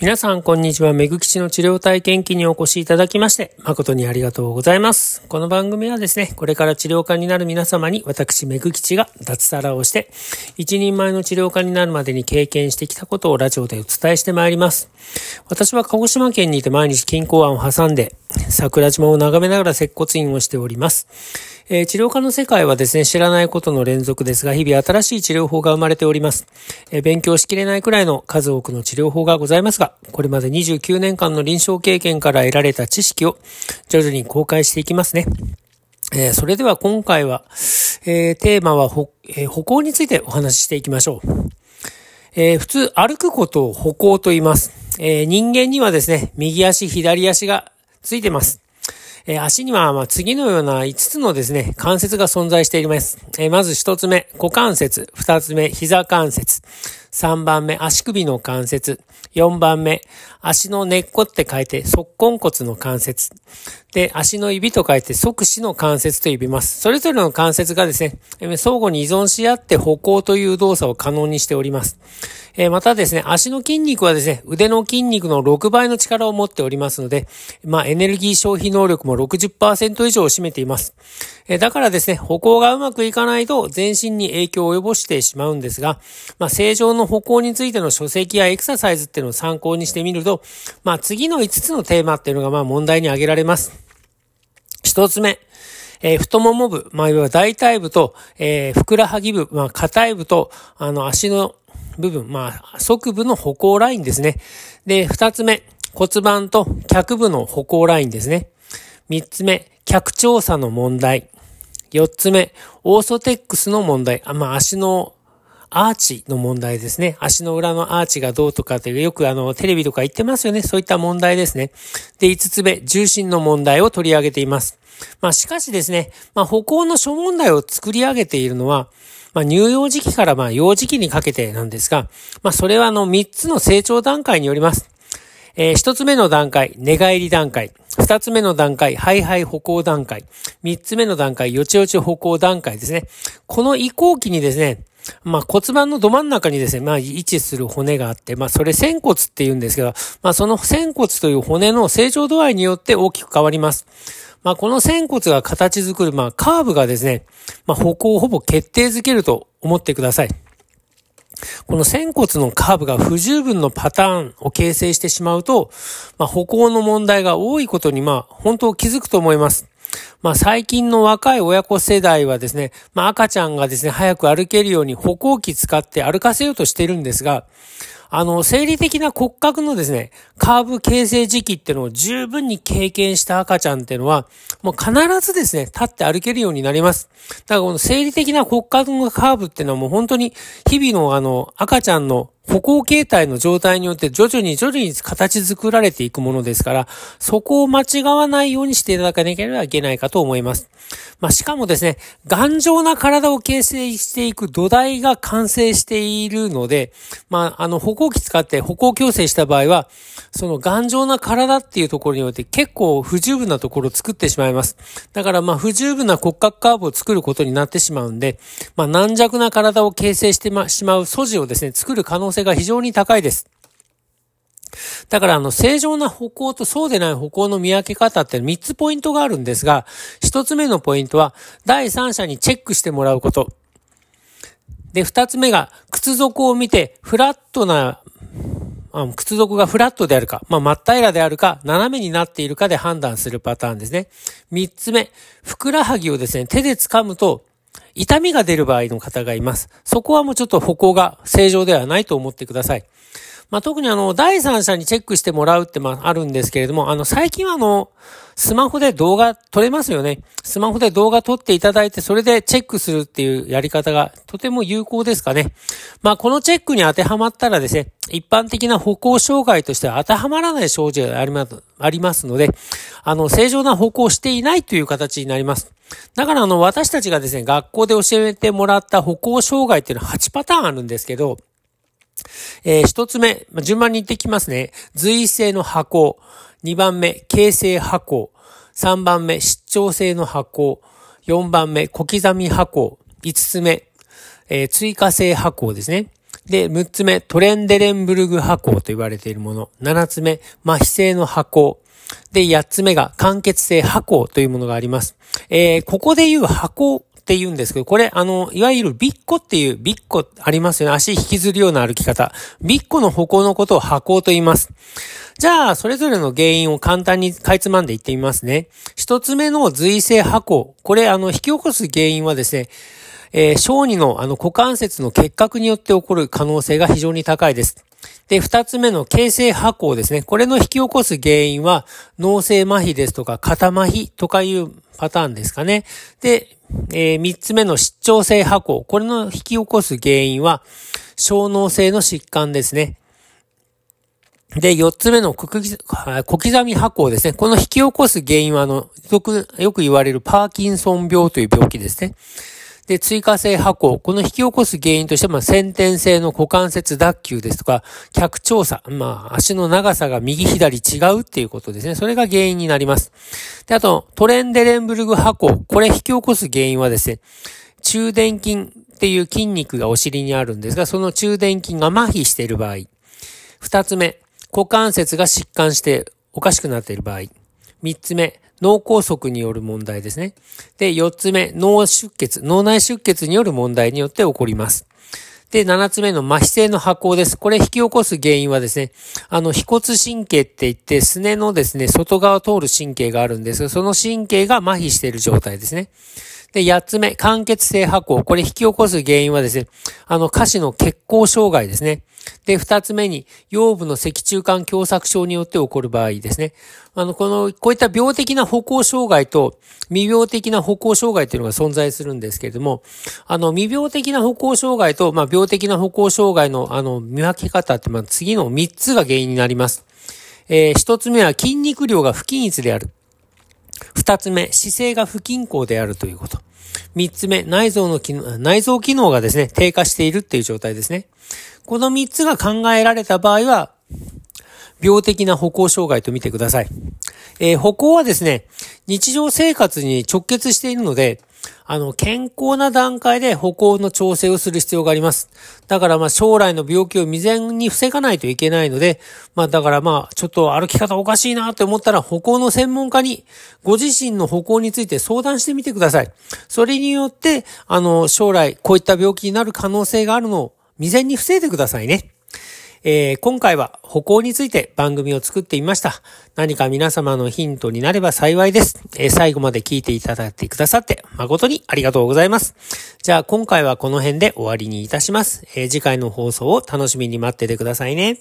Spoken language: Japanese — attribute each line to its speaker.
Speaker 1: 皆さん、こんにちは。めぐきちの治療体験記にお越しいただきまして、誠にありがとうございます。この番組はですね、これから治療家になる皆様に、私、めぐきちが脱サラをして、一人前の治療家になるまでに経験してきたことをラジオでお伝えしてまいります。私は鹿児島県にいて毎日金庫湾を挟んで、桜島を眺めながら接骨院をしております。えー、治療科の世界はですね、知らないことの連続ですが、日々新しい治療法が生まれております。えー、勉強しきれないくらいの数多くの治療法がございますが、これまで29年間の臨床経験から得られた知識を徐々に公開していきますね。えー、それでは今回は、えテーマは歩,、え歩行についてお話ししていきましょう。え普通歩くことを歩行と言います。え人間にはですね、右足、左足がついてます。え足には、ま次のような5つのですね、関節が存在しています。えまず1つ目、股関節。2つ目、膝関節。3番目、足首の関節。4番目、足の根っこって書いて、側根骨の関節。で、足の指と書いて、側肢の関節と呼びます。それぞれの関節がですね、相互に依存し合って歩行という動作を可能にしております。えまたですね、足の筋肉はですね、腕の筋肉の6倍の力を持っておりますので、まあ、エネルギー消費能力も60%以上を占めています。えだからですね、歩行がうまくいかないと全身に影響を及ぼしてしまうんですが、まあ、正常の歩行についての書籍やエクササイズっていうのを参考にしてみると、まあ、次の5つのテーマっていうのがまあ問題に挙げられます。1つ目。えー、太もも部、まあ、いわゆる大腿部と、えー、ふくらはぎ部、まあ、硬い部と、あの、足の部分、まあ、側部の歩行ラインですね。で、二つ目、骨盤と脚部の歩行ラインですね。三つ目、脚調査の問題。四つ目、オーソテックスの問題。あまあ、足のアーチの問題ですね。足の裏のアーチがどうとかってよくあの、テレビとか言ってますよね。そういった問題ですね。で、五つ目、重心の問題を取り上げています。まあ、しかしですね、まあ、歩行の諸問題を作り上げているのは、まあ、乳幼児期からまあ幼児期にかけてなんですが、まあ、それはあの3つの成長段階によります。えー、1つ目の段階、寝返り段階。2つ目の段階、ハイハイ歩行段階。3つ目の段階、よちよち歩行段階ですね。この移行期にですね、まあ骨盤のど真ん中にですね、まあ位置する骨があって、まあそれ仙骨って言うんですけど、まあその仙骨という骨の成長度合いによって大きく変わります。まあ、この仙骨が形作る、まあ、カーブがですね、まあ、歩行をほぼ決定づけると思ってください。この仙骨のカーブが不十分のパターンを形成してしまうと、まあ、歩行の問題が多いことに、まあ、本当気づくと思います。まあ、最近の若い親子世代はですね、まあ、赤ちゃんがですね、早く歩けるように歩行器使って歩かせようとしてるんですが、あの、生理的な骨格のですね、カーブ形成時期っていうのを十分に経験した赤ちゃんっていうのは、もう必ずですね、立って歩けるようになります。だからこの生理的な骨格のカーブっていうのはもう本当に日々のあの、赤ちゃんの歩行形態の状態によって徐々に徐々に形作られていくものですから、そこを間違わないようにしていただかなければいけないかと思います。まあ、しかもですね、頑丈な体を形成していく土台が完成しているので、まあ、あの、歩行器使って歩行矯正した場合は、その頑丈な体っていうところによって結構不十分なところを作ってしまいます。だからまあ不十分な骨格カーブを作ることになってしまうんで、まあ軟弱な体を形成してしまう素地をですね、作る可能性性が非常に高いです。だから、あの、正常な歩行とそうでない歩行の見分け方って3つポイントがあるんですが、1つ目のポイントは、第三者にチェックしてもらうこと。で、2つ目が、靴底を見て、フラットな、靴底がフラットであるか、まあ、真っ平らであるか、斜めになっているかで判断するパターンですね。3つ目、ふくらはぎをですね、手で掴むと、痛みが出る場合の方がいます。そこはもうちょっと歩行が正常ではないと思ってください。まあ、特にあの、第三者にチェックしてもらうってまあ、るんですけれども、あの、最近はあの、スマホで動画撮れますよね。スマホで動画撮っていただいて、それでチェックするっていうやり方がとても有効ですかね。まあ、このチェックに当てはまったらですね、一般的な歩行障害としては当てはまらない症状がありますありますので、あの、正常な歩行をしていないという形になります。だからあの、私たちがですね、学校で教えてもらった歩行障害っていうのは8パターンあるんですけど、えー、一つ目、順番に言ってきますね。随性の波行。二番目、形成波行。三番目、失調性の波行。四番目、小刻み波行。五つ目、えー、追加性波行ですね。で、6つ目、トレンデレンブルグ波行と言われているもの。7つ目、麻痺性の波行。で、8つ目が間欠性波行というものがあります。えー、ここで言う波行って言うんですけど、これ、あの、いわゆるビッコっていう、ビッコありますよね。足引きずるような歩き方。ビッコの歩行のことを波行と言います。じゃあ、それぞれの原因を簡単にかいつまんでいってみますね。一つ目の随性波行。これ、あの、引き起こす原因はですね、えー、小児のあの股関節の結核によって起こる可能性が非常に高いです。で、二つ目の形成波行ですね。これの引き起こす原因は脳性麻痺ですとか肩麻痺とかいうパターンですかね。で、えー、三つ目の失調性波行。これの引き起こす原因は小脳性の疾患ですね。で、四つ目の小刻み波行ですね。この引き起こす原因は、あの、よく、よく言われるパーキンソン病という病気ですね。で、追加性波行。この引き起こす原因としては、ま、先天性の股関節脱臼ですとか、脚調査。まあ、足の長さが右左違うっていうことですね。それが原因になります。で、あと、トレンデレンブルグ波行。これ引き起こす原因はですね、中殿筋っていう筋肉がお尻にあるんですが、その中殿筋が麻痺している場合。二つ目、股関節が疾患しておかしくなっている場合。三つ目、脳梗塞による問題ですね。で、四つ目、脳出血、脳内出血による問題によって起こります。で、七つ目の麻痺性の発酵です。これ引き起こす原因はですね、あの、腓骨神経って言って、すねのですね、外側を通る神経があるんですが、その神経が麻痺している状態ですね。で、八つ目、間欠性波行。これ引き起こす原因はですね、あの、下肢の血行障害ですね。で、二つ目に、腰部の脊柱管狭窄症によって起こる場合ですね。あの、この、こういった病的な歩行障害と、未病的な歩行障害というのが存在するんですけれども、あの、未病的な歩行障害と、まあ、病的な歩行障害の、あの、見分け方って、まあ、次の三つが原因になります。えー、一つ目は筋肉量が不均一である。二つ目、姿勢が不均衡であるということ。三つ目、内臓の機能、内臓機能がですね、低下しているっていう状態ですね。この三つが考えられた場合は、病的な歩行障害と見てください。えー、歩行はですね、日常生活に直結しているので、あの、健康な段階で歩行の調整をする必要があります。だからまあ将来の病気を未然に防がないといけないので、まあだからまあちょっと歩き方おかしいなと思ったら歩行の専門家にご自身の歩行について相談してみてください。それによって、あの、将来こういった病気になる可能性があるのを未然に防いでくださいね。えー、今回は歩行について番組を作ってみました。何か皆様のヒントになれば幸いです。えー、最後まで聞いていただいてくださって誠にありがとうございます。じゃあ今回はこの辺で終わりにいたします。えー、次回の放送を楽しみに待っててくださいね。